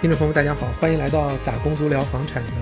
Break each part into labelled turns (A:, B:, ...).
A: 听众朋友，大家好，欢迎来到打工族聊房产的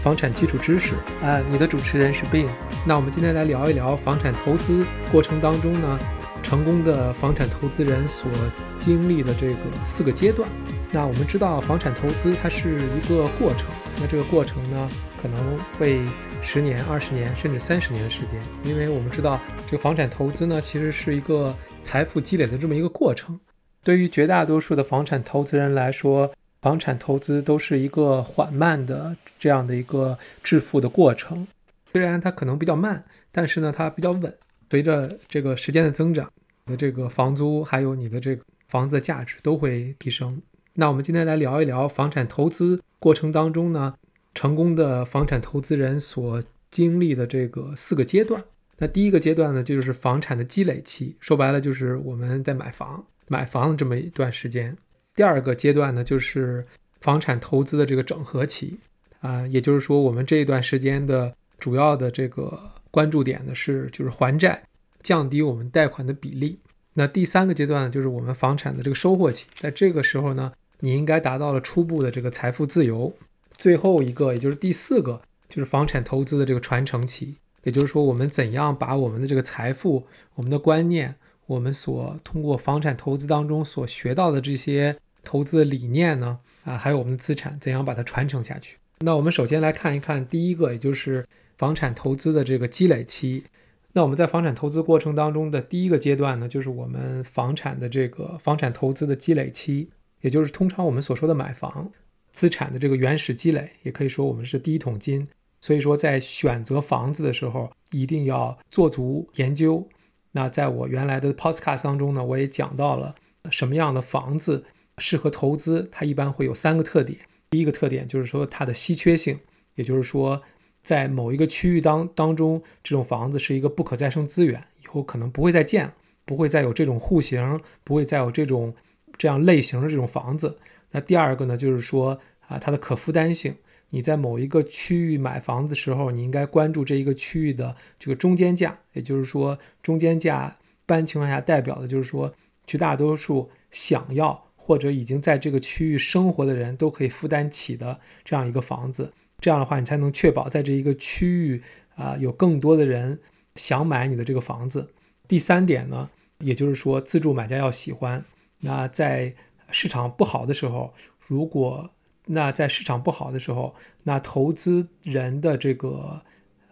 A: 房产基础知识啊！你的主持人是 Bin。那我们今天来聊一聊房产投资过程当中呢，成功的房产投资人所经历的这个四个阶段。那我们知道，房产投资它是一个过程，那这个过程呢，可能会十年、二十年，甚至三十年的时间，因为我们知道，这个房产投资呢，其实是一个财富积累的这么一个过程。对于绝大多数的房产投资人来说，房产投资都是一个缓慢的这样的一个致富的过程，虽然它可能比较慢，但是呢它比较稳。随着这个时间的增长，你的这个房租还有你的这个房子的价值都会提升。那我们今天来聊一聊房产投资过程当中呢，成功的房产投资人所经历的这个四个阶段。那第一个阶段呢，就是房产的积累期，说白了就是我们在买房买房这么一段时间。第二个阶段呢，就是房产投资的这个整合期，啊，也就是说，我们这一段时间的主要的这个关注点呢是，就是还债，降低我们贷款的比例。那第三个阶段呢，就是我们房产的这个收获期，在这个时候呢，你应该达到了初步的这个财富自由。最后一个，也就是第四个，就是房产投资的这个传承期，也就是说，我们怎样把我们的这个财富、我们的观念、我们所通过房产投资当中所学到的这些。投资的理念呢？啊，还有我们的资产怎样把它传承下去？那我们首先来看一看第一个，也就是房产投资的这个积累期。那我们在房产投资过程当中的第一个阶段呢，就是我们房产的这个房产投资的积累期，也就是通常我们所说的买房资产的这个原始积累，也可以说我们是第一桶金。所以说，在选择房子的时候，一定要做足研究。那在我原来的 Podcast 当中呢，我也讲到了什么样的房子。适合投资，它一般会有三个特点。第一个特点就是说它的稀缺性，也就是说，在某一个区域当当中，这种房子是一个不可再生资源，以后可能不会再建了，不会再有这种户型，不会再有这种这样类型的这种房子。那第二个呢，就是说啊，它的可负担性。你在某一个区域买房子的时候，你应该关注这一个区域的这个中间价，也就是说，中间价一般情况下代表的就是说，绝大多数想要。或者已经在这个区域生活的人都可以负担起的这样一个房子，这样的话你才能确保在这一个区域啊有更多的人想买你的这个房子。第三点呢，也就是说自住买家要喜欢。那在市场不好的时候，如果那在市场不好的时候，那投资人的这个。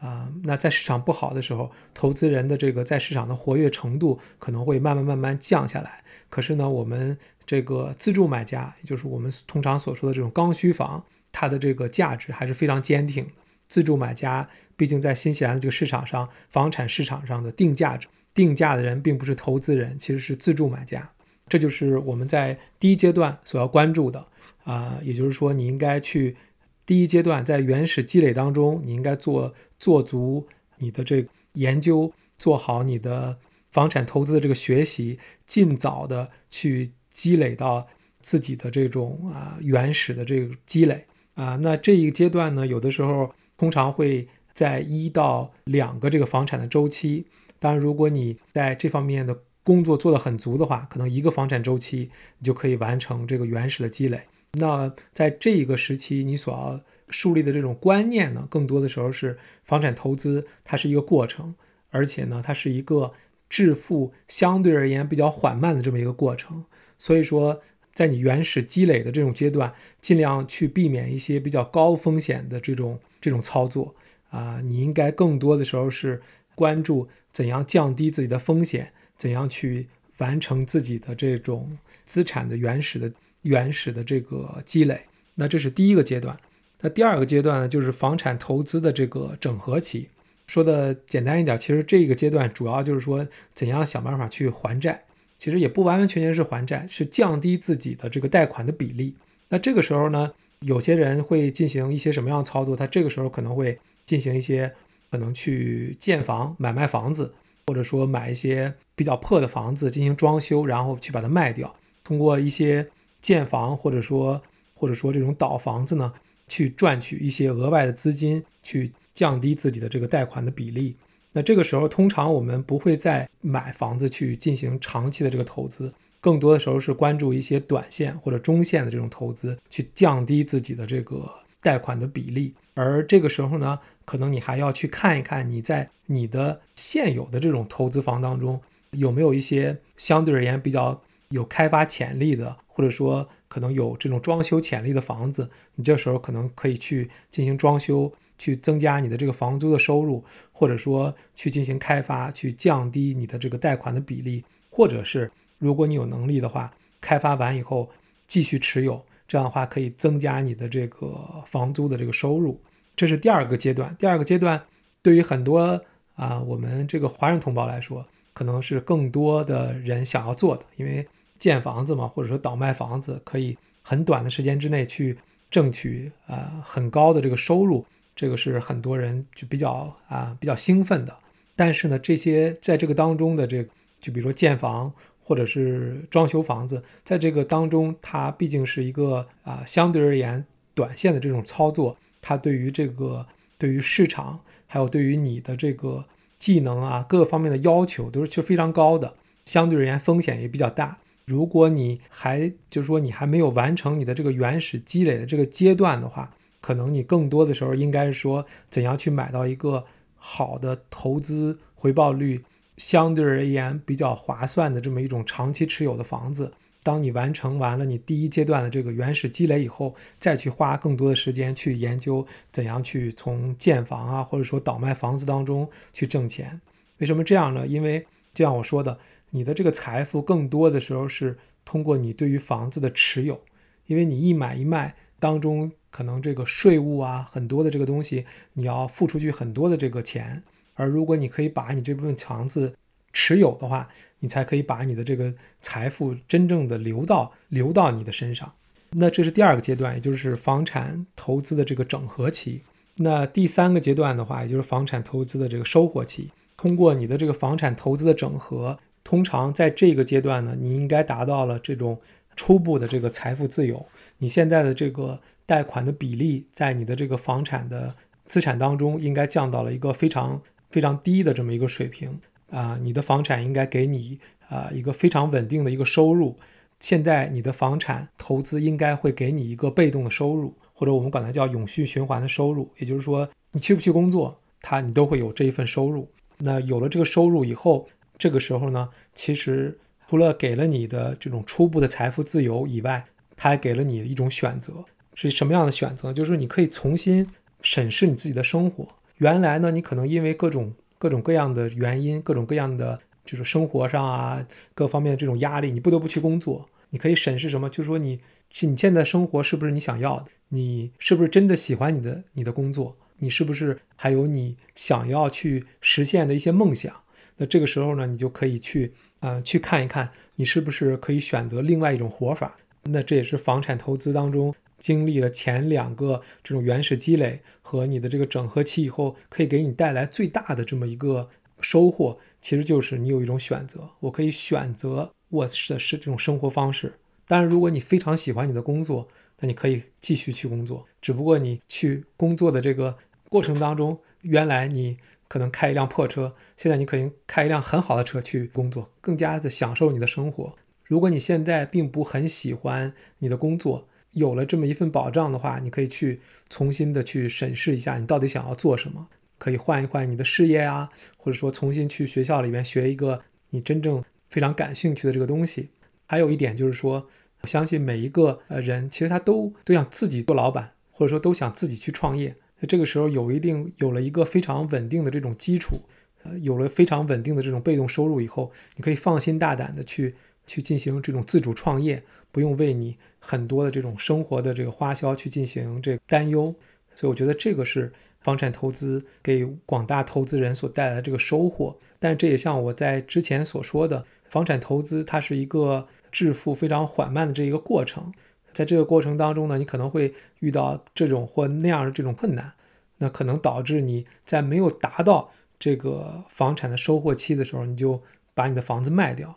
A: 啊，那在市场不好的时候，投资人的这个在市场的活跃程度可能会慢慢慢慢降下来。可是呢，我们这个自住买家，也就是我们通常所说的这种刚需房，它的这个价值还是非常坚挺的。自住买家毕竟在新西兰的这个市场上，房产市场上的定价者，定价的人并不是投资人，其实是自住买家。这就是我们在第一阶段所要关注的啊，也就是说，你应该去。第一阶段在原始积累当中，你应该做做足你的这个研究，做好你的房产投资的这个学习，尽早的去积累到自己的这种啊原始的这个积累啊。那这一个阶段呢，有的时候通常会在一到两个这个房产的周期。当然，如果你在这方面的工作做得很足的话，可能一个房产周期你就可以完成这个原始的积累。那在这一个时期，你所要树立的这种观念呢，更多的时候是房产投资，它是一个过程，而且呢，它是一个致富相对而言比较缓慢的这么一个过程。所以说，在你原始积累的这种阶段，尽量去避免一些比较高风险的这种这种操作啊。你应该更多的时候是关注怎样降低自己的风险，怎样去完成自己的这种资产的原始的。原始的这个积累，那这是第一个阶段。那第二个阶段呢，就是房产投资的这个整合期。说的简单一点，其实这个阶段主要就是说怎样想办法去还债。其实也不完完全全是还债，是降低自己的这个贷款的比例。那这个时候呢，有些人会进行一些什么样的操作？他这个时候可能会进行一些可能去建房、买卖房子，或者说买一些比较破的房子进行装修，然后去把它卖掉，通过一些。建房或者说或者说这种倒房子呢，去赚取一些额外的资金，去降低自己的这个贷款的比例。那这个时候，通常我们不会再买房子去进行长期的这个投资，更多的时候是关注一些短线或者中线的这种投资，去降低自己的这个贷款的比例。而这个时候呢，可能你还要去看一看你在你的现有的这种投资房当中有没有一些相对而言比较有开发潜力的，或者说可能有这种装修潜力的房子。你这时候可能可以去进行装修，去增加你的这个房租的收入，或者说去进行开发，去降低你的这个贷款的比例，或者是。如果你有能力的话，开发完以后继续持有，这样的话可以增加你的这个房租的这个收入。这是第二个阶段。第二个阶段对于很多啊我们这个华人同胞来说，可能是更多的人想要做的，因为建房子嘛，或者说倒卖房子，可以很短的时间之内去挣取啊很高的这个收入，这个是很多人就比较啊比较兴奋的。但是呢，这些在这个当中的这，就比如说建房。或者是装修房子，在这个当中，它毕竟是一个啊相对而言短线的这种操作，它对于这个对于市场，还有对于你的这个技能啊各个方面的要求都是其实非常高的，相对而言风险也比较大。如果你还就是说你还没有完成你的这个原始积累的这个阶段的话，可能你更多的时候应该是说怎样去买到一个好的投资回报率。相对而言比较划算的这么一种长期持有的房子，当你完成完了你第一阶段的这个原始积累以后，再去花更多的时间去研究怎样去从建房啊，或者说倒卖房子当中去挣钱。为什么这样呢？因为就像我说的，你的这个财富更多的时候是通过你对于房子的持有，因为你一买一卖当中，可能这个税务啊很多的这个东西，你要付出去很多的这个钱。而如果你可以把你这部分房子持有的话，你才可以把你的这个财富真正的流到流到你的身上。那这是第二个阶段，也就是房产投资的这个整合期。那第三个阶段的话，也就是房产投资的这个收获期。通过你的这个房产投资的整合，通常在这个阶段呢，你应该达到了这种初步的这个财富自由。你现在的这个贷款的比例，在你的这个房产的资产当中，应该降到了一个非常。非常低的这么一个水平啊，你的房产应该给你啊一个非常稳定的一个收入。现在你的房产投资应该会给你一个被动的收入，或者我们管它叫永续循环的收入。也就是说，你去不去工作，它你都会有这一份收入。那有了这个收入以后，这个时候呢，其实除了给了你的这种初步的财富自由以外，它还给了你一种选择。是什么样的选择？就是说你可以重新审视你自己的生活。原来呢，你可能因为各种各种各样的原因，各种各样的就是生活上啊各方面的这种压力，你不得不去工作。你可以审视什么？就是说你你现在生活是不是你想要的？你是不是真的喜欢你的你的工作？你是不是还有你想要去实现的一些梦想？那这个时候呢，你就可以去啊去看一看，你是不是可以选择另外一种活法？那这也是房产投资当中。经历了前两个这种原始积累和你的这个整合期以后，可以给你带来最大的这么一个收获，其实就是你有一种选择，我可以选择我的是这种生活方式。当然，如果你非常喜欢你的工作，那你可以继续去工作。只不过你去工作的这个过程当中，原来你可能开一辆破车，现在你可以开一辆很好的车去工作，更加的享受你的生活。如果你现在并不很喜欢你的工作，有了这么一份保障的话，你可以去重新的去审视一下，你到底想要做什么，可以换一换你的事业啊，或者说重新去学校里面学一个你真正非常感兴趣的这个东西。还有一点就是说，我相信每一个呃人其实他都都想自己做老板，或者说都想自己去创业。这个时候有一定有了一个非常稳定的这种基础，呃，有了非常稳定的这种被动收入以后，你可以放心大胆的去去进行这种自主创业，不用为你。很多的这种生活的这个花销去进行这担忧，所以我觉得这个是房产投资给广大投资人所带来的这个收获。但这也像我在之前所说的，房产投资它是一个致富非常缓慢的这一个过程，在这个过程当中呢，你可能会遇到这种或那样的这种困难，那可能导致你在没有达到这个房产的收获期的时候，你就把你的房子卖掉了。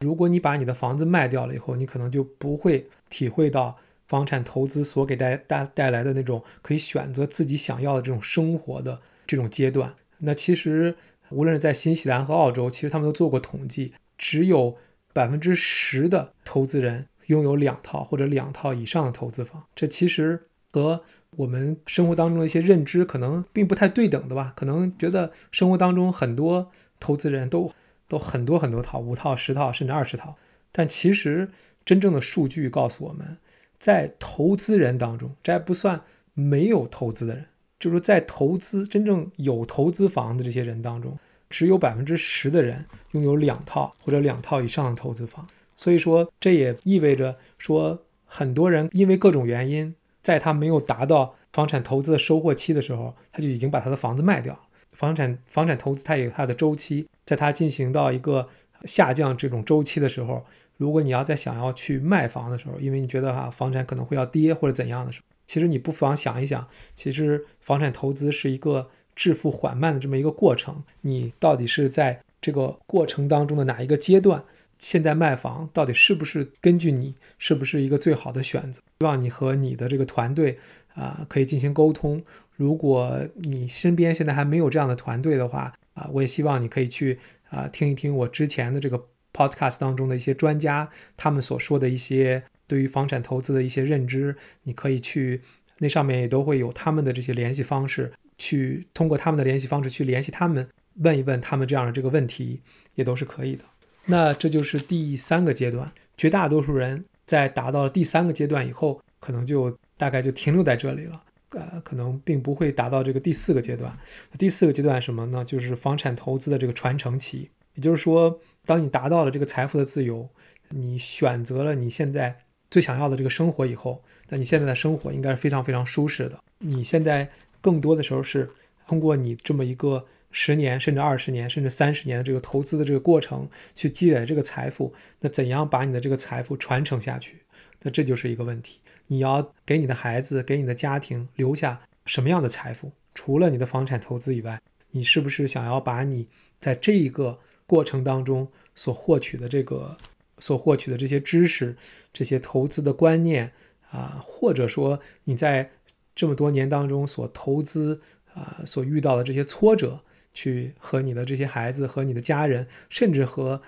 A: 如果你把你的房子卖掉了以后，你可能就不会体会到房产投资所给带带带来的那种可以选择自己想要的这种生活的这种阶段。那其实无论是在新西兰和澳洲，其实他们都做过统计，只有百分之十的投资人拥有两套或者两套以上的投资房，这其实和我们生活当中的一些认知可能并不太对等的吧？可能觉得生活当中很多投资人都都很多很多套，五套、十套甚至二十套，但其实真正的数据告诉我们，在投资人当中，这还不算没有投资的人，就是在投资真正有投资房的这些人当中。只有百分之十的人拥有两套或者两套以上的投资房，所以说这也意味着说，很多人因为各种原因，在他没有达到房产投资的收获期的时候，他就已经把他的房子卖掉。房产房产投资它有它的周期，在它进行到一个下降这种周期的时候，如果你要再想要去卖房的时候，因为你觉得哈房产可能会要跌或者怎样的时候，其实你不妨想一想，其实房产投资是一个。致富缓慢的这么一个过程，你到底是在这个过程当中的哪一个阶段？现在卖房到底是不是根据你是不是一个最好的选择？希望你和你的这个团队啊可以进行沟通。如果你身边现在还没有这样的团队的话啊，我也希望你可以去啊听一听我之前的这个 podcast 当中的一些专家他们所说的一些对于房产投资的一些认知，你可以去那上面也都会有他们的这些联系方式。去通过他们的联系方式去联系他们，问一问他们这样的这个问题也都是可以的。那这就是第三个阶段，绝大多数人在达到了第三个阶段以后，可能就大概就停留在这里了，呃，可能并不会达到这个第四个阶段。第四个阶段什么呢？就是房产投资的这个传承期。也就是说，当你达到了这个财富的自由，你选择了你现在最想要的这个生活以后，那你现在的生活应该是非常非常舒适的。你现在。更多的时候是通过你这么一个十年甚至二十年甚至三十年的这个投资的这个过程去积累这个财富。那怎样把你的这个财富传承下去？那这就是一个问题。你要给你的孩子、给你的家庭留下什么样的财富？除了你的房产投资以外，你是不是想要把你在这一个过程当中所获取的这个、所获取的这些知识、这些投资的观念啊，或者说你在这么多年当中所投资啊，所遇到的这些挫折，去和你的这些孩子、和你的家人，甚至和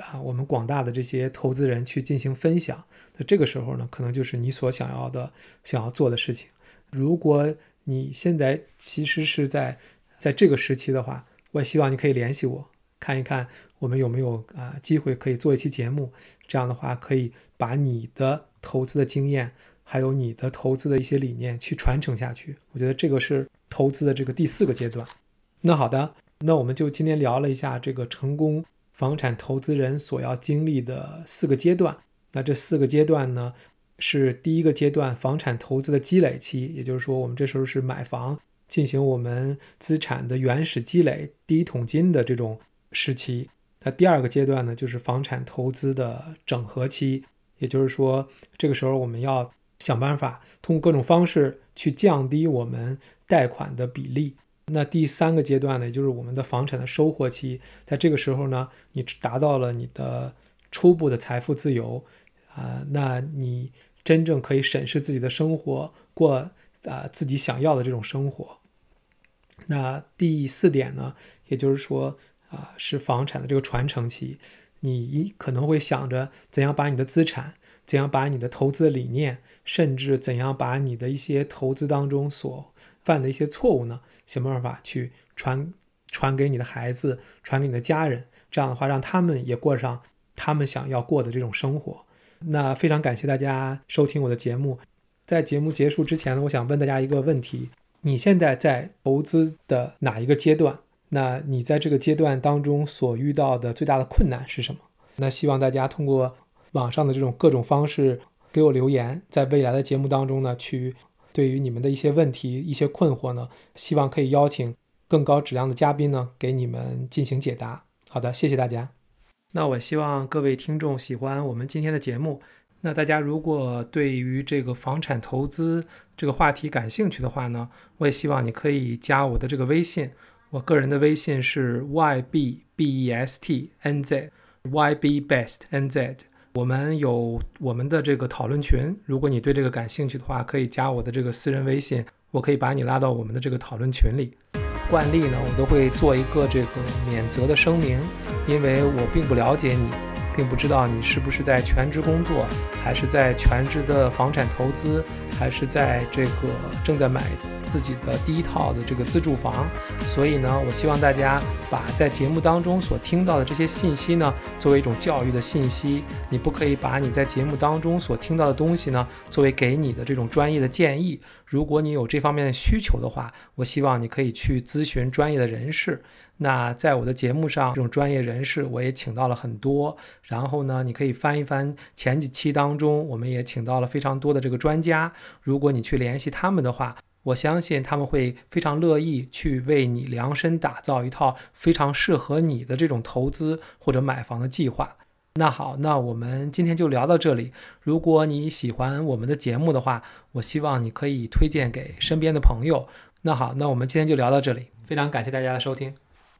A: 啊我们广大的这些投资人去进行分享。那这个时候呢，可能就是你所想要的、想要做的事情。如果你现在其实是在在这个时期的话，我也希望你可以联系我，看一看我们有没有啊机会可以做一期节目。这样的话，可以把你的投资的经验。还有你的投资的一些理念去传承下去，我觉得这个是投资的这个第四个阶段。那好的，那我们就今天聊了一下这个成功房产投资人所要经历的四个阶段。那这四个阶段呢，是第一个阶段房产投资的积累期，也就是说我们这时候是买房进行我们资产的原始积累第一桶金的这种时期。那第二个阶段呢，就是房产投资的整合期，也就是说这个时候我们要。想办法通过各种方式去降低我们贷款的比例。那第三个阶段呢，也就是我们的房产的收获期，在这个时候呢，你达到了你的初步的财富自由啊，那你真正可以审视自己的生活，过啊自己想要的这种生活。那第四点呢，也就是说啊，是房产的这个传承期，你可能会想着怎样把你的资产。怎样把你的投资理念，甚至怎样把你的一些投资当中所犯的一些错误呢，想办法去传传给你的孩子，传给你的家人，这样的话让他们也过上他们想要过的这种生活。那非常感谢大家收听我的节目，在节目结束之前呢，我想问大家一个问题：你现在在投资的哪一个阶段？那你在这个阶段当中所遇到的最大的困难是什么？那希望大家通过。网上的这种各种方式给我留言，在未来的节目当中呢，去对于你们的一些问题、一些困惑呢，希望可以邀请更高质量的嘉宾呢，给你们进行解答。好的，谢谢大家。那我希望各位听众喜欢我们今天的节目。那大家如果对于这个房产投资这个话题感兴趣的话呢，我也希望你可以加我的这个微信，我个人的微信是 y b b e s t n z y b best n z。我们有我们的这个讨论群，如果你对这个感兴趣的话，可以加我的这个私人微信，我可以把你拉到我们的这个讨论群里。惯例呢，我都会做一个这个免责的声明，因为我并不了解你，并不知道你是不是在全职工作，还是在全职的房产投资，还是在这个正在买自己的第一套的这个自住房。所以呢，我希望大家把在节目当中所听到的这些信息呢，作为一种教育的信息。你不可以把你在节目当中所听到的东西呢，作为给你的这种专业的建议。如果你有这方面的需求的话，我希望你可以去咨询专业的人士。那在我的节目上，这种专业人士我也请到了很多。然后呢，你可以翻一翻前几期当中，我们也请到了非常多的这个专家。如果你去联系他们的话，我相信他们会非常乐意去为你量身打造一套非常适合你的这种投资或者买房的计划。那好，那我们今天就聊到这里。如果你喜欢我们的节目的话，我希望你可以推荐给身边的朋友。那好，那我们今天就聊到这里，非常感谢大家的收听。